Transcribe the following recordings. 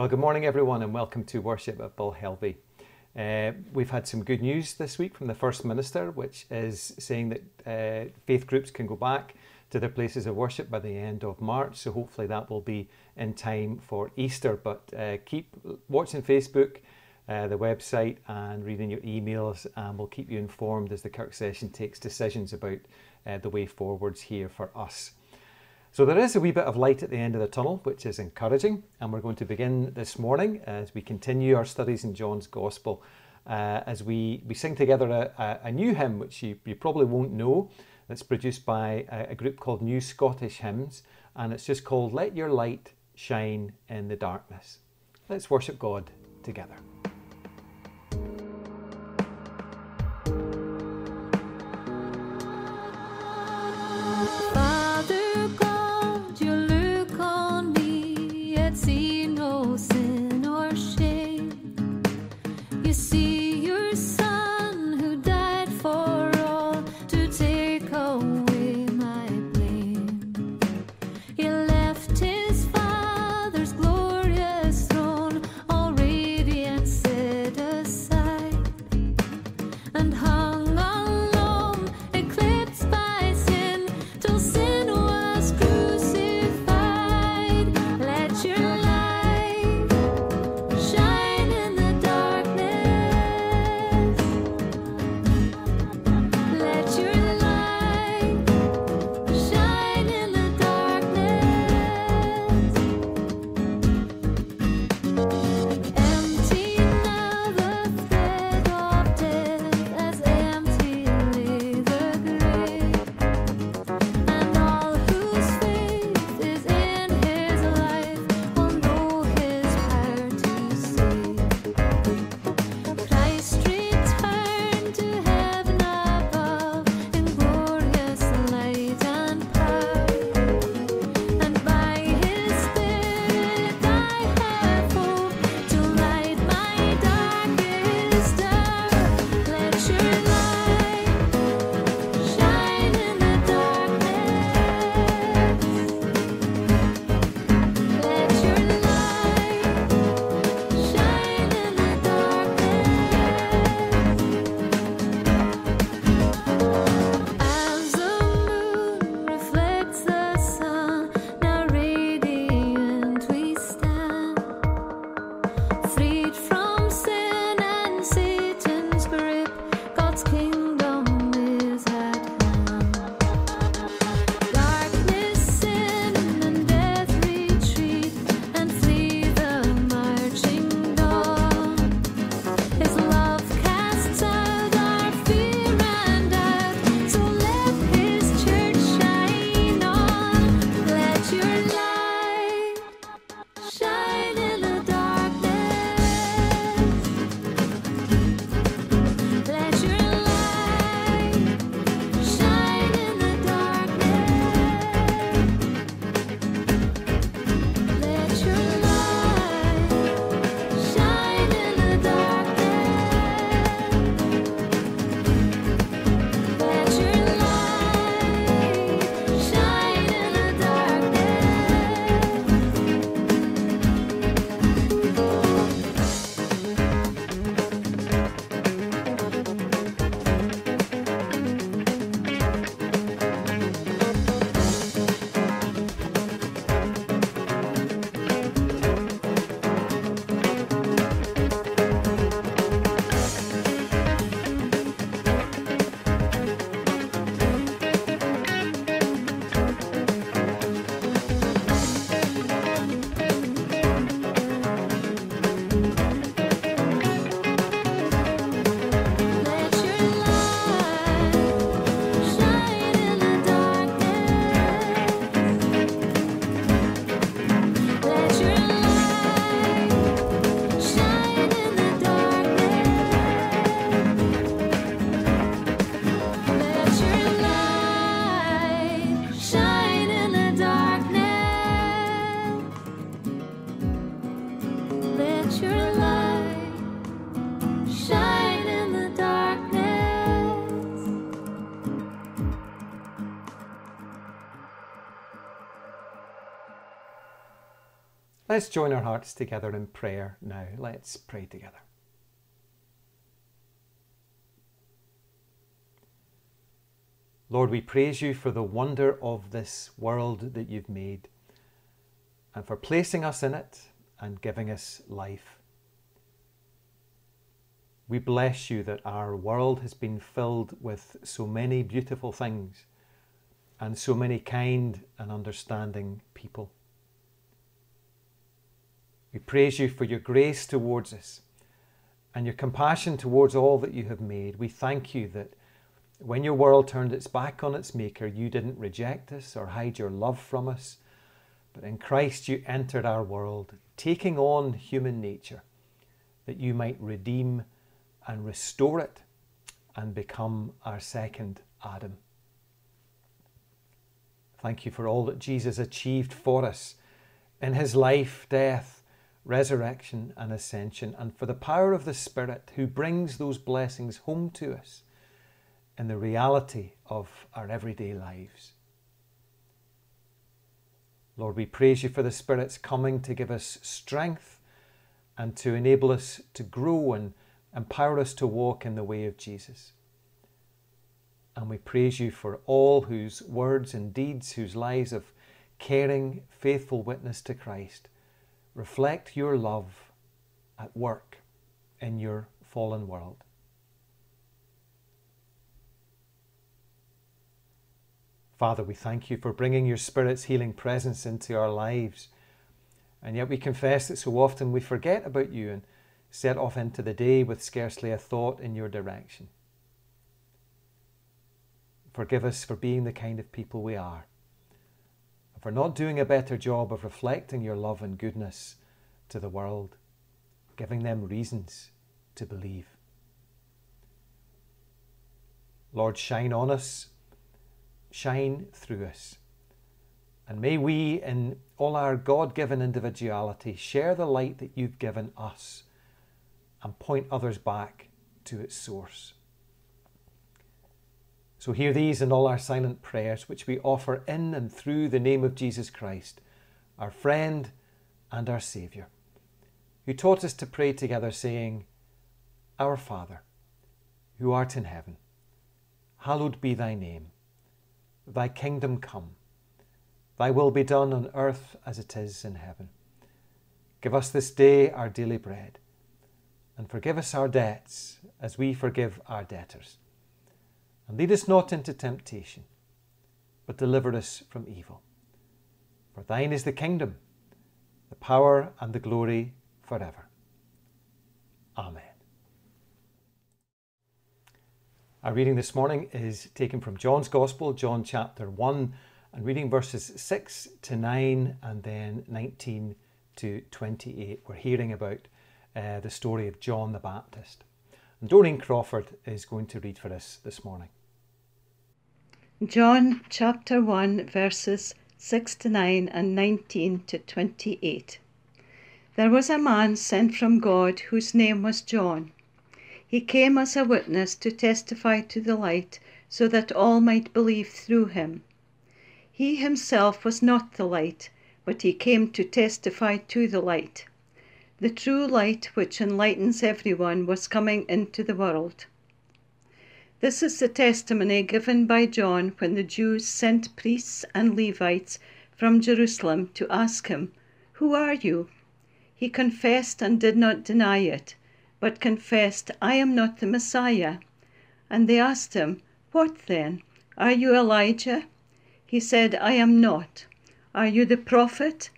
Well, good morning, everyone, and welcome to worship at Belhelvie. Uh, we've had some good news this week from the First Minister, which is saying that uh, faith groups can go back to their places of worship by the end of March. So hopefully that will be in time for Easter. But uh, keep watching Facebook, uh, the website, and reading your emails, and we'll keep you informed as the Kirk session takes decisions about uh, the way forwards here for us. So there is a wee bit of light at the end of the tunnel, which is encouraging, and we're going to begin this morning as we continue our studies in John's Gospel. Uh, as we, we sing together a, a, new hymn, which you, you probably won't know, that's produced by a, a group called New Scottish Hymns, and it's just called Let Your Light Shine in the Darkness. Let's worship God together. His Let's join our hearts together in prayer now. Let's pray together. Lord, we praise you for the wonder of this world that you've made and for placing us in it and giving us life. We bless you that our world has been filled with so many beautiful things and so many kind and understanding people. We praise you for your grace towards us and your compassion towards all that you have made. We thank you that when your world turned its back on its Maker, you didn't reject us or hide your love from us, but in Christ you entered our world, taking on human nature, that you might redeem and restore it and become our second Adam. Thank you for all that Jesus achieved for us in his life, death, resurrection, and ascension, and for the power of the Spirit who brings those blessings home to us in the reality of our everyday lives. Lord, we praise you for the Spirit's coming to give us strength and to enable us to grow and empower us to walk in the way of Jesus. And we praise you for all whose words and deeds, whose lives of caring, faithful witness to Christ reflect your love at work in your fallen world. Father, we thank you for bringing your Spirit's healing presence into our lives. And yet we confess that so often we forget about you and set off into the day with scarcely a thought in your direction. Forgive us for being the kind of people we are, for not doing a better job of reflecting your love and goodness to the world, giving them reasons to believe. Lord, shine on us shine through us. And may we, in all our God given individuality, share the light that you've given us and point others back to its source. So hear these and all our silent prayers, which we offer in and through the name of Jesus Christ, our friend and our Saviour, who taught us to pray together, saying, Our Father, who art in heaven, hallowed be thy name. Thy kingdom come. Thy will be done on earth as it is in heaven. Give us this day our daily bread, and forgive us our debts as we forgive our debtors. And lead us not into temptation, but deliver us from evil. For thine is the kingdom, the power, and the glory forever. Amen. Our reading this morning is taken from John's Gospel, John chapter 1, and reading verses 6 to 9 and then 19 to 28. We're hearing about uh, the story of John the Baptist. And Doreen Crawford is going to read for us this morning. John chapter 1, verses 6 to 9 and 19 to 28. There was a man sent from God whose name was John. He came as a witness to testify to the light, so that all might believe through him. He himself was not the light, but he came to testify to the light. The true light which enlightens everyone was coming into the world. This is the testimony given by John when the Jews sent priests and Levites from Jerusalem to ask him, Who are you? He confessed and did not deny it but confessed, I am not the Messiah. And they asked him, What then? Are you Elijah? He said, I am not. Are you the prophet?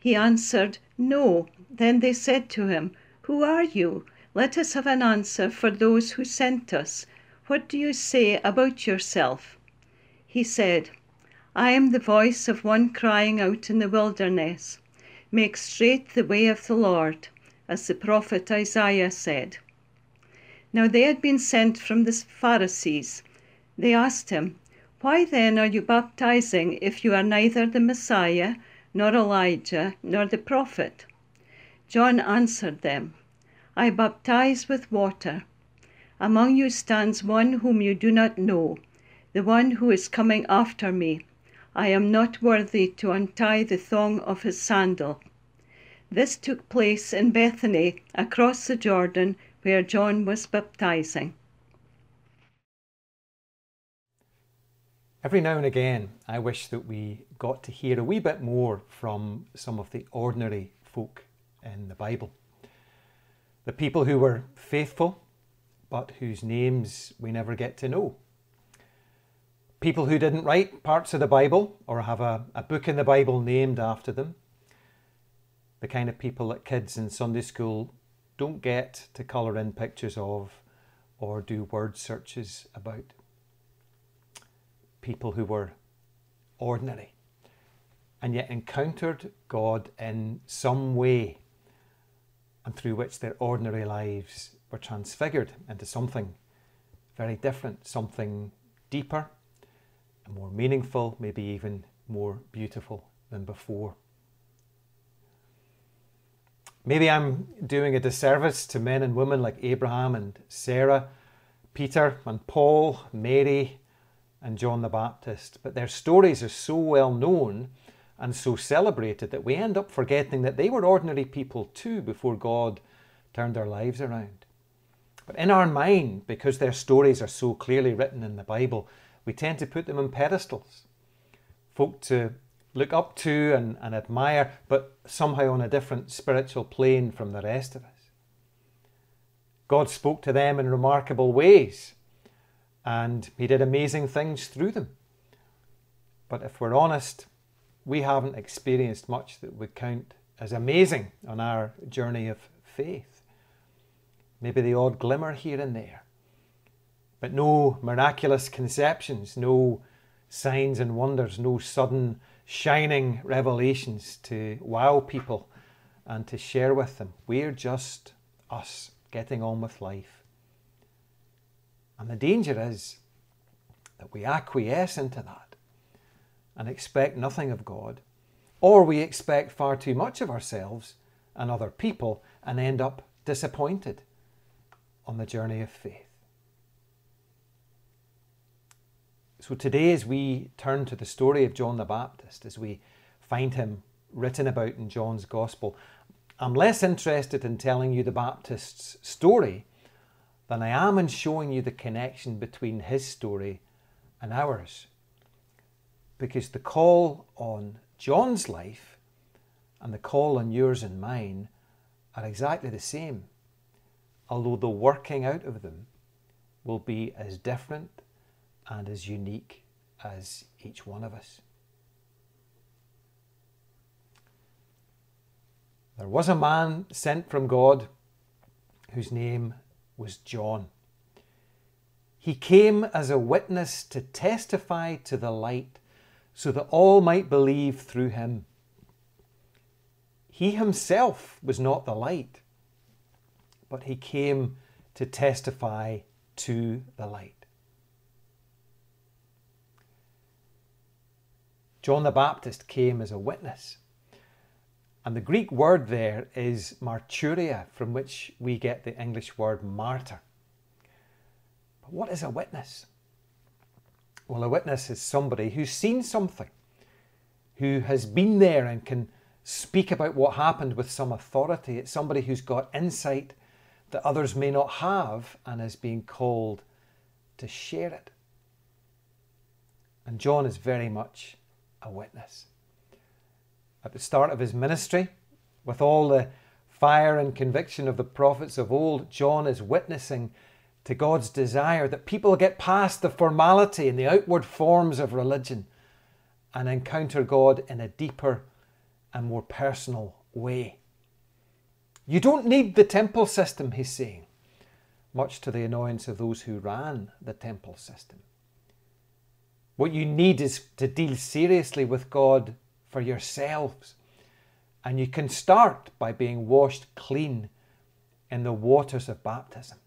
He answered, No. Then they said to him, Who are you? Let us have an answer for those who sent us. What do you say about yourself? He said, I am the voice of one crying out in the wilderness, Make straight the way of the Lord as the prophet Isaiah said. Now they had been sent from the Pharisees. They asked him, Why then are you baptizing if you are neither the Messiah, nor Elijah, nor the prophet? John answered them, I baptize with water. Among you stands one whom you do not know, the one who is coming after me. I am not worthy to untie the thong of his sandal. This took place in Bethany, across the Jordan, where John was baptizing. Every now and again, I wish that we got to hear a wee bit more from some of the ordinary folk in the Bible. The people who were faithful, but whose names we never get to know. People who didn't write parts of the Bible or have a, a book in the Bible named after them. The kind of people that kids in Sunday school don't get to colour in pictures of or do word searches about people who were ordinary and yet encountered God in some way and through which their ordinary lives were transfigured into something very different, something deeper and more meaningful, maybe even more beautiful than before. Maybe I'm doing a disservice to men and women like Abraham and Sarah, Peter and Paul, Mary, and John the Baptist, but their stories are so well known and so celebrated that we end up forgetting that they were ordinary people too before God turned their lives around. But in our mind, because their stories are so clearly written in the Bible, we tend to put them on pedestals. Folk to look up to and, and admire, but somehow on a different spiritual plane from the rest of us. God spoke to them in remarkable ways and he did amazing things through them. But if we're honest, we haven't experienced much that would count as amazing on our journey of faith. Maybe the odd glimmer here and there, but no miraculous conceptions, no signs and wonders, no sudden shining revelations to wow people and to share with them. We're just us getting on with life. And the danger is that we acquiesce into that and expect nothing of God, or we expect far too much of ourselves and other people and end up disappointed on the journey of faith. So today, as we turn to the story of John the Baptist, as we find him written about in John's Gospel, I'm less interested in telling you the Baptist's story than I am in showing you the connection between his story and ours. Because the call on John's life and the call on yours and mine are exactly the same, although the working out of them will be as different and as unique as each one of us. There was a man sent from God whose name was John. He came as a witness to testify to the light so that all might believe through him. He himself was not the light, but he came to testify to the light. John the Baptist came as a witness. And the Greek word there is marturia, from which we get the English word martyr. But what is a witness? Well, a witness is somebody who's seen something, who has been there and can speak about what happened with some authority. It's somebody who's got insight that others may not have and is being called to share it. And John is very much a witness at the start of his ministry, with all the fire and conviction of the prophets of old, John is witnessing to God's desire that people get past the formality and the outward forms of religion and encounter God in a deeper and more personal way. You don't need the temple system, he's saying, much to the annoyance of those who ran the temple system. What you need is to deal seriously with God for yourselves. And you can start by being washed clean in the waters of baptism.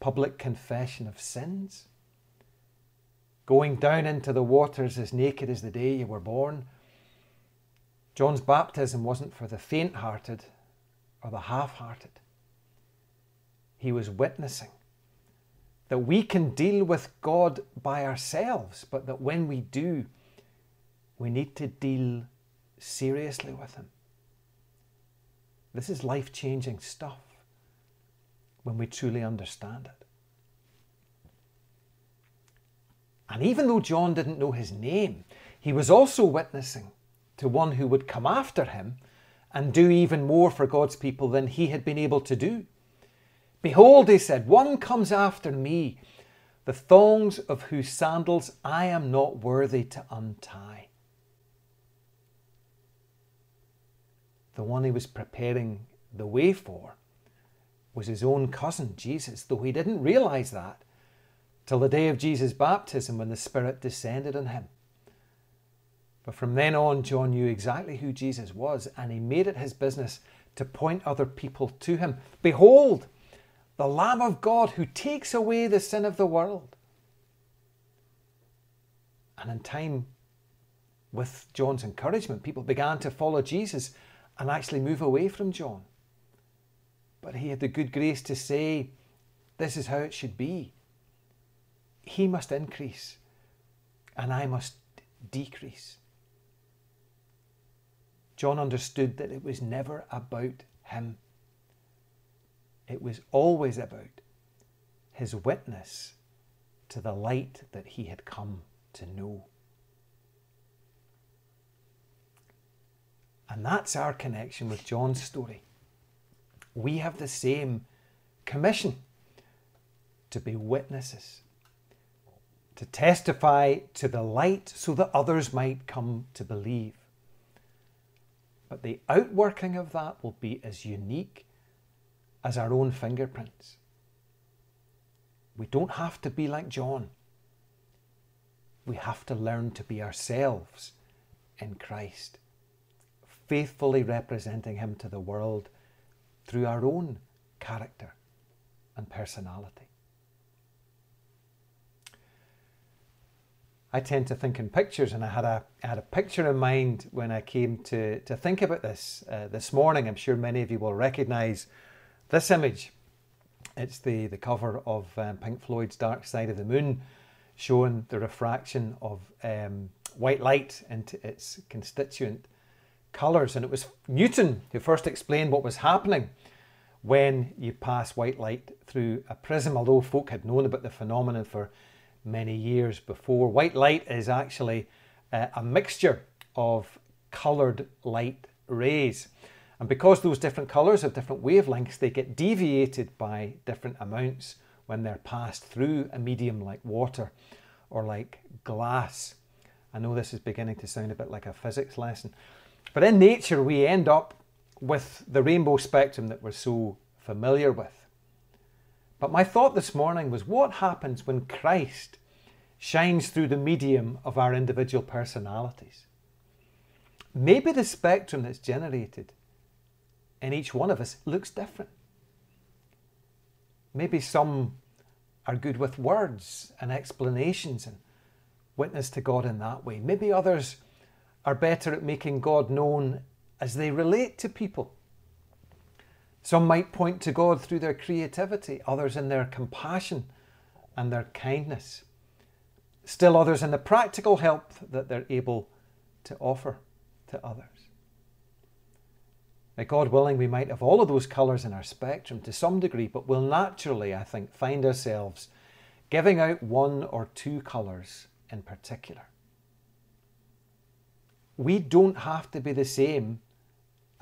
Public confession of sins. Going down into the waters as naked as the day you were born. John's baptism wasn't for the faint hearted or the half hearted. He was witnessing that we can deal with God by ourselves, but that when we do, we need to deal seriously with Him. This is life changing stuff when we truly understand it. And even though John didn't know his name, he was also witnessing to one who would come after him and do even more for God's people than he had been able to do. Behold, he said, one comes after me, the thongs of whose sandals I am not worthy to untie. The one he was preparing the way for was his own cousin, Jesus, though he didn't realize that till the day of Jesus' baptism when the Spirit descended on him. But from then on, John knew exactly who Jesus was, and he made it his business to point other people to him. Behold, the Lamb of God who takes away the sin of the world. And in time, with John's encouragement, people began to follow Jesus and actually move away from John. But he had the good grace to say, This is how it should be. He must increase, and I must decrease. John understood that it was never about him, it was always about his witness to the light that he had come to know. And that's our connection with John's story. We have the same commission to be witnesses, to testify to the light so that others might come to believe. But the outworking of that will be as unique as our own fingerprints. We don't have to be like John. We have to learn to be ourselves in Christ, faithfully representing Him to the world through our own character and personality. I tend to think in pictures, and I had a, I had a picture in mind when I came to, to think about this uh, this morning. I'm sure many of you will recognise this image. It's the, the cover of um, Pink Floyd's Dark Side of the Moon, showing the refraction of um, white light into its constituent colours. And it was Newton who first explained what was happening when you pass white light through a prism, although folk had known about the phenomenon for many years before. White light is actually uh, a mixture of coloured light rays. And because those different colours have different wavelengths, they get deviated by different amounts when they're passed through a medium like water or like glass. I know this is beginning to sound a bit like a physics lesson, but in nature, we end up with the rainbow spectrum that we're so familiar with. But my thought this morning was what happens when Christ shines through the medium of our individual personalities? Maybe the spectrum that's generated in each one of us looks different. Maybe some are good with words and explanations and witness to God in that way. Maybe others are better at making God known as they relate to people. Some might point to God through their creativity, others in their compassion and their kindness. Still others in the practical help that they're able to offer to others. Now, God willing, we might have all of those colours in our spectrum to some degree, but we'll naturally, I think, find ourselves giving out one or two colours in particular. We don't have to be the same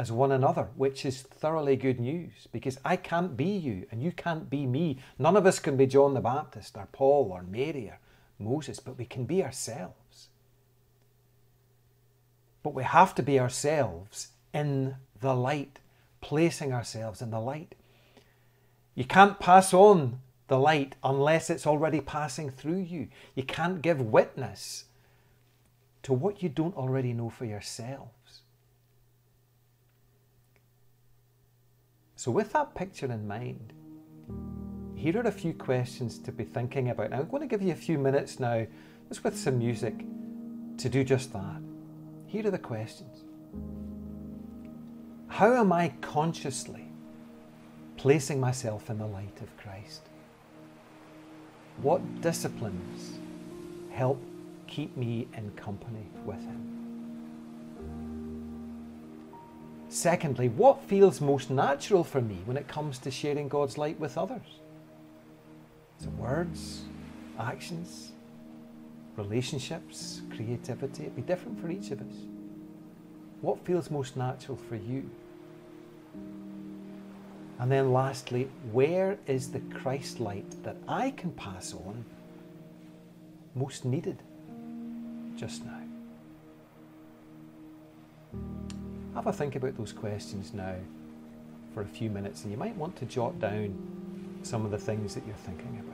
as one another, which is thoroughly good news because I can't be you and you can't be me. None of us can be John the Baptist or Paul or Mary or Moses, but we can be ourselves. But we have to be ourselves in the light, placing ourselves in the light. You can't pass on the light unless it's already passing through you. You can't give witness to what you don't already know for yourself. So, with that picture in mind, here are a few questions to be thinking about. Now, I'm going to give you a few minutes now, just with some music, to do just that. Here are the questions How am I consciously placing myself in the light of Christ? What disciplines help keep me in company with Him? Secondly, what feels most natural for me when it comes to sharing God's light with others? Is it words, actions, relationships, creativity? It'd be different for each of us. What feels most natural for you? And then lastly, where is the Christ light that I can pass on most needed just now? Have a think about those questions now for a few minutes, and you might want to jot down some of the things that you're thinking about.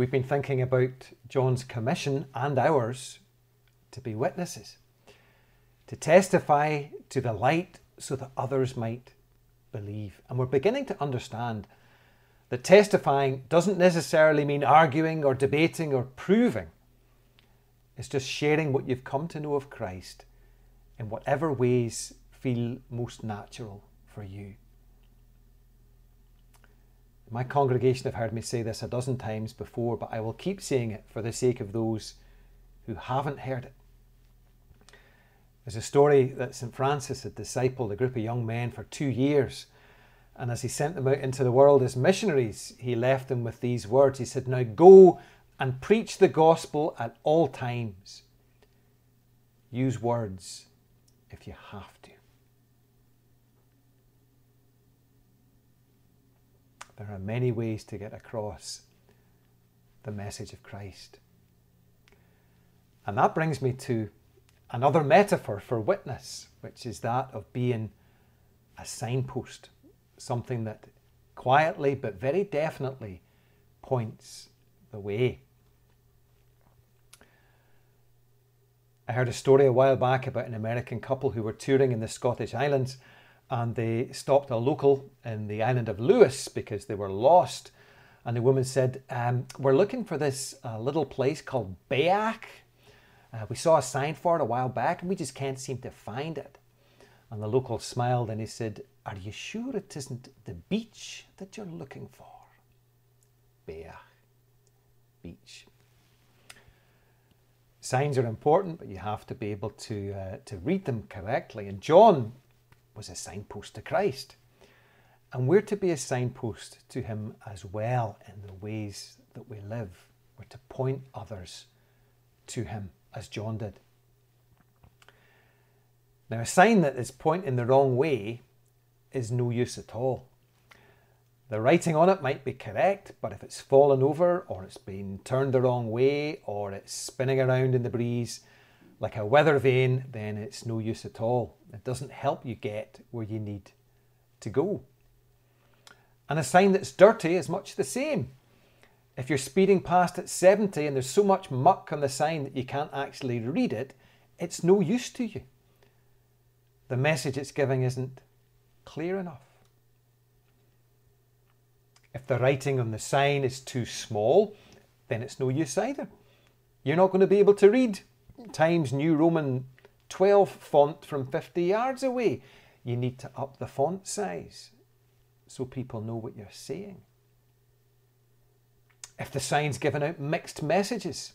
We've been thinking about John's commission and ours to be witnesses, to testify to the light so that others might believe. And we're beginning to understand that testifying doesn't necessarily mean arguing or debating or proving. It's just sharing what you've come to know of Christ in whatever ways feel most natural for you. My congregation have heard me say this a dozen times before, but I will keep saying it for the sake of those who haven't heard it. There's a story that St. Francis had discipled a group of young men for two years. And as he sent them out into the world as missionaries, he left them with these words. He said, Now go and preach the gospel at all times. Use words if you have to. There are many ways to get across the message of Christ. And that brings me to another metaphor for witness, which is that of being a signpost, something that quietly but very definitely points the way. I heard a story a while back about an American couple who were touring in the Scottish Islands and they stopped a local in the island of Lewis because they were lost. And the woman said, um, We're looking for this uh, little place called Beach. Uh, we saw a sign for it a while back and we just can't seem to find it. And the local smiled and he said, Are you sure it isn't the beach that you're looking for? Beach. Beach. Signs are important, but you have to be able to, uh, to read them correctly. And John was a signpost to Christ. And we're to be a signpost to Him as well in the ways that we live. We're to point others to Him as John did. Now, a sign that is pointing the wrong way is no use at all. The writing on it might be correct, but if it's fallen over, or it's been turned the wrong way, or it's spinning around in the breeze, like a weather vane, then it's no use at all. It doesn't help you get where you need to go. And a sign that's dirty is much the same. If you're speeding past at 70 and there's so much muck on the sign that you can't actually read it, it's no use to you. The message it's giving isn't clear enough. If the writing on the sign is too small, then it's no use either. You're not going to be able to read Times New Roman 12 font from 50 yards away. You need to up the font size so people know what you're saying. If the sign's giving out mixed messages,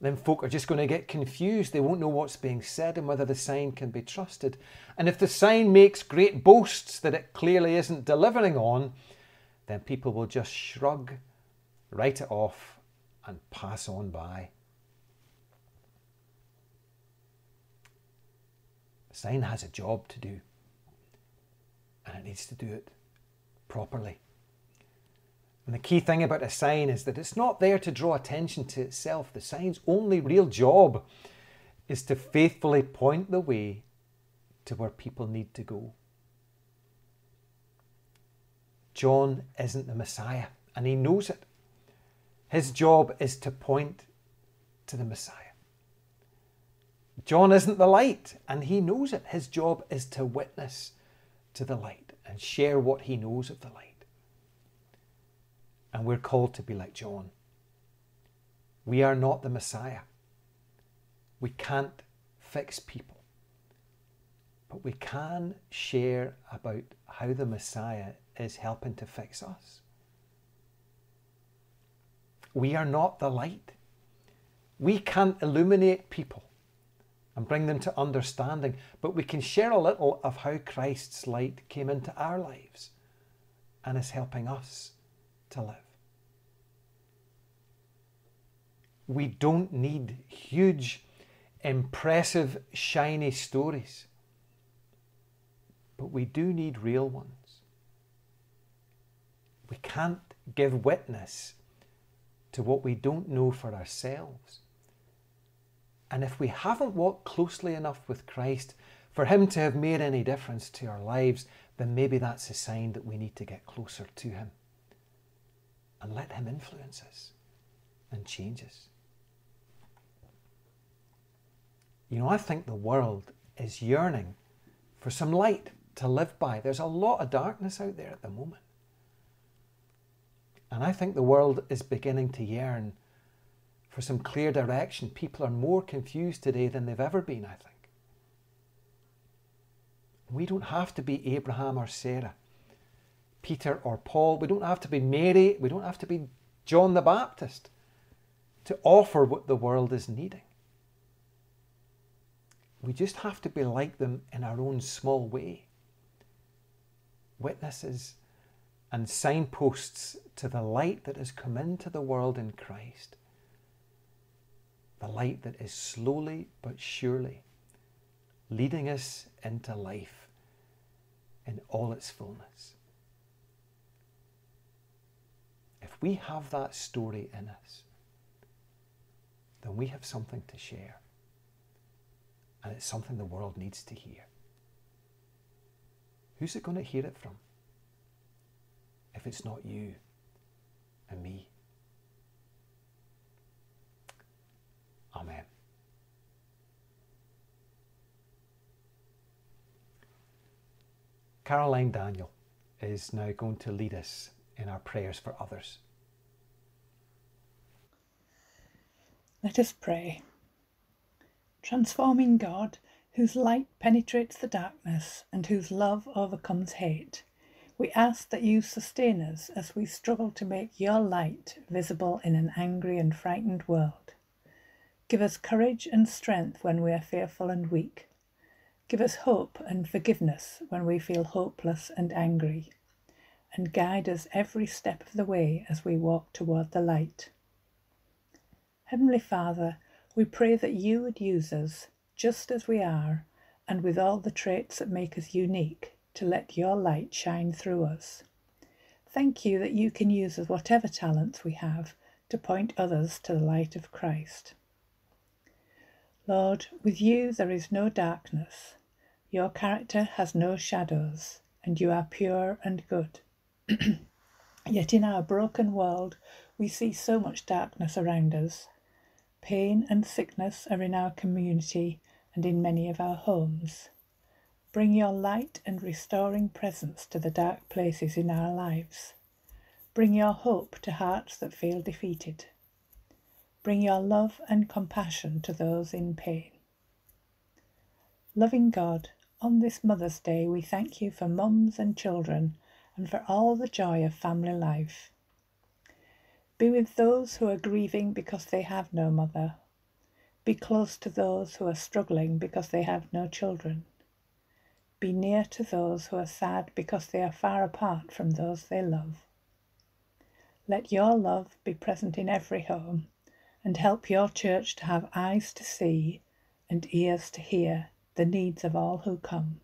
then folk are just going to get confused. They won't know what's being said and whether the sign can be trusted. And if the sign makes great boasts that it clearly isn't delivering on, then people will just shrug, write it off, and pass on by. Sign has a job to do, and it needs to do it properly. And the key thing about a sign is that it's not there to draw attention to itself. The sign's only real job is to faithfully point the way to where people need to go. John isn't the Messiah, and he knows it. His job is to point to the Messiah. John isn't the light, and he knows it. His job is to witness to the light and share what he knows of the light. And we're called to be like John. We are not the Messiah. We can't fix people. But we can share about how the Messiah is helping to fix us. We are not the light. We can't illuminate people and bring them to understanding, but we can share a little of how Christ's light came into our lives and is helping us to live. We don't need huge, impressive, shiny stories, but we do need real ones. We can't give witness to what we don't know for ourselves. And if we haven't walked closely enough with Christ for Him to have made any difference to our lives, then maybe that's a sign that we need to get closer to Him and let Him influence us and change us. You know, I think the world is yearning for some light to live by. There's a lot of darkness out there at the moment. And I think the world is beginning to yearn for some clear direction. People are more confused today than they've ever been, I think. We don't have to be Abraham or Sarah, Peter or Paul. We don't have to be Mary. We don't have to be John the Baptist to offer what the world is needing. We just have to be like them in our own small way. Witnesses and signposts to the light that has come into the world in Christ. The light that is slowly but surely leading us into life in all its fullness. If we have that story in us, then we have something to share. And it's something the world needs to hear. Who's it going to hear it from? if it's not you and me. Amen. Caroline Daniel is now going to lead us in our prayers for others. Let us pray. Transforming God, whose light penetrates the darkness and whose love overcomes hate we ask that you sustain us as we struggle to make your light visible in an angry and frightened world. Give us courage and strength when we are fearful and weak. Give us hope and forgiveness when we feel hopeless and angry. And guide us every step of the way as we walk toward the light. Heavenly Father, we pray that you would use us just as we are and with all the traits that make us unique to let your light shine through us. Thank you that you can use us whatever talents we have to point others to the light of Christ. Lord, with you there is no darkness. Your character has no shadows, and you are pure and good. Yet in our broken world, we see so much darkness around us. Pain and sickness are in our community and in many of our homes. Bring your light and restoring presence to the dark places in our lives. Bring your hope to hearts that feel defeated. Bring your love and compassion to those in pain. Loving God, on this Mother's Day, we thank you for mums and children and for all the joy of family life. Be with those who are grieving because they have no mother Be close to those who are struggling because they have no children. Be near to those who are sad because they are far apart from those they love. Let your love be present in every home and help your church to have eyes to see and ears to hear the needs of all who come.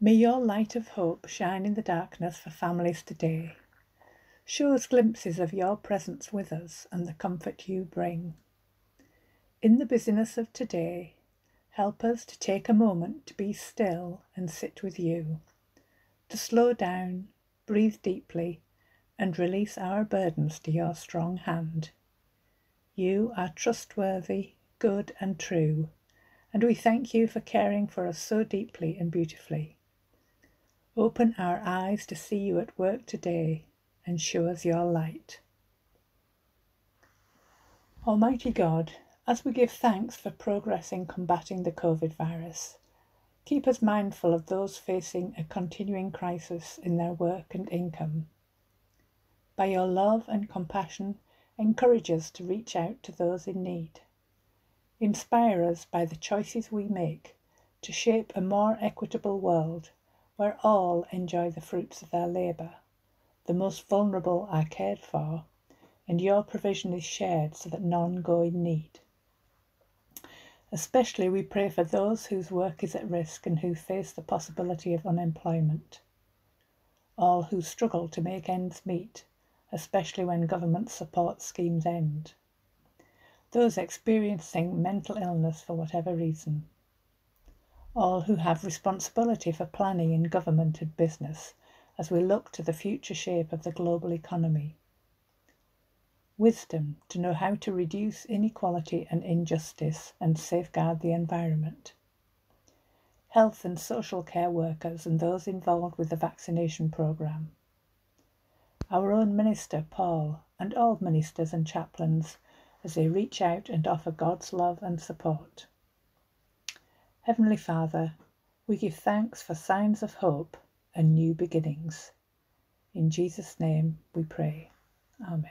May your light of hope shine in the darkness for families today. Show us glimpses of your presence with us and the comfort you bring. In the busyness of today, help us to take a moment to be still and sit with you, to slow down, breathe deeply, and release our burdens to your strong hand. You are trustworthy, good, and true, and we thank you for caring for us so deeply and beautifully. Open our eyes to see you at work today and show us your light. Almighty God, as we give thanks for progress in combating the COVID virus, keep us mindful of those facing a continuing crisis in their work and income. By your love and compassion, encourage us to reach out to those in need. Inspire us by the choices we make to shape a more equitable world where all enjoy the fruits of their labour. The most vulnerable are cared for, and your provision is shared so that none go in need. Especially we pray for those whose work is at risk and who face the possibility of unemployment. All who struggle to make ends meet, especially when government support schemes end. Those experiencing mental illness for whatever reason. All who have responsibility for planning in government and business as we look to the future shape of the global economy wisdom to know how to reduce inequality and injustice and safeguard the environment. Health and social care workers and those involved with the vaccination programme. Our own minister, Paul, and all ministers and chaplains as they reach out and offer God's love and support. Heavenly Father, we give thanks for signs of hope and new beginnings. In Jesus' name we pray. Amen.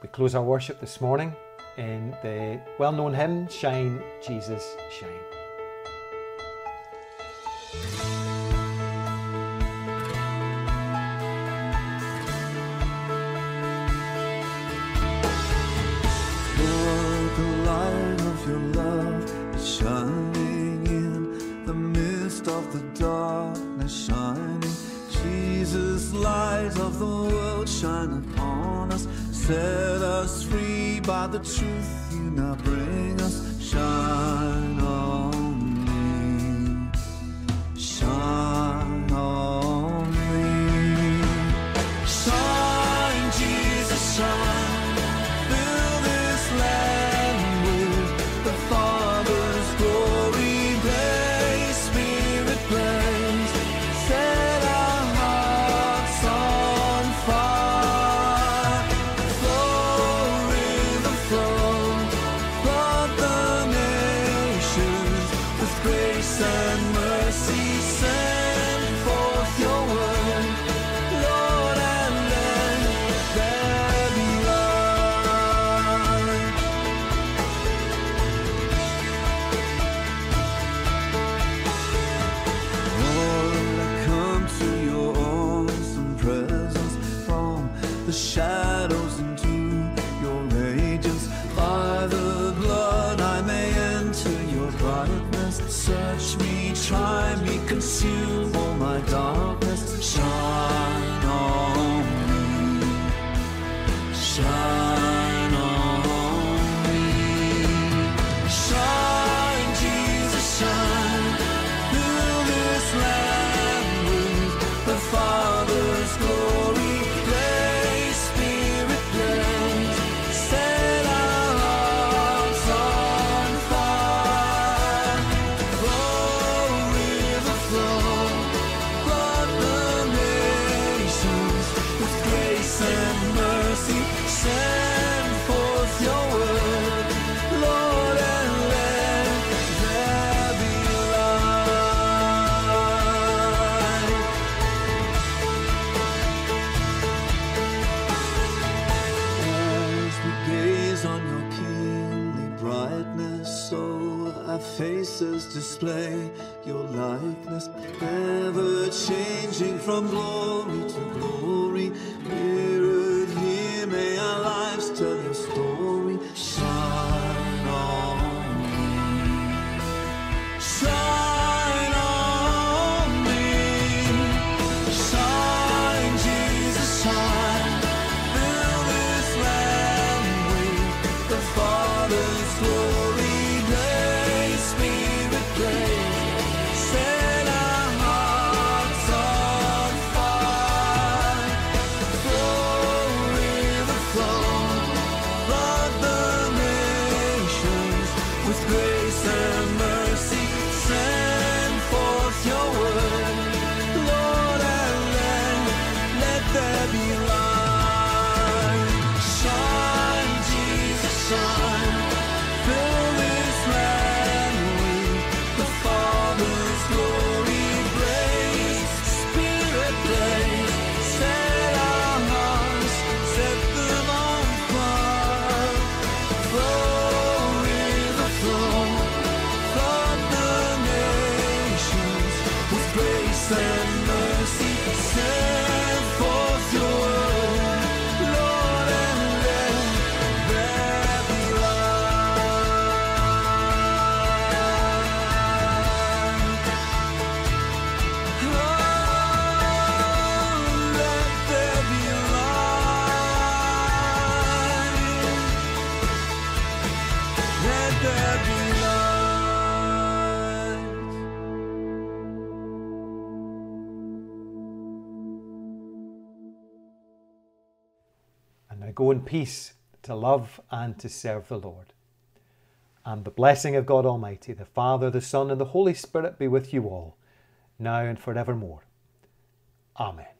We close our worship this morning in the well known hymn, Shine, Jesus, Shine. The darkness, shining. Jesus, light of the world, shine upon us set us free by the truth you now bring us. Shine faces display your likeness, ever changing from glory to glory. Go in peace to love and to serve the Lord. And the blessing of God Almighty, the Father, the Son, and the Holy Spirit be with you all, now and forevermore. Amen.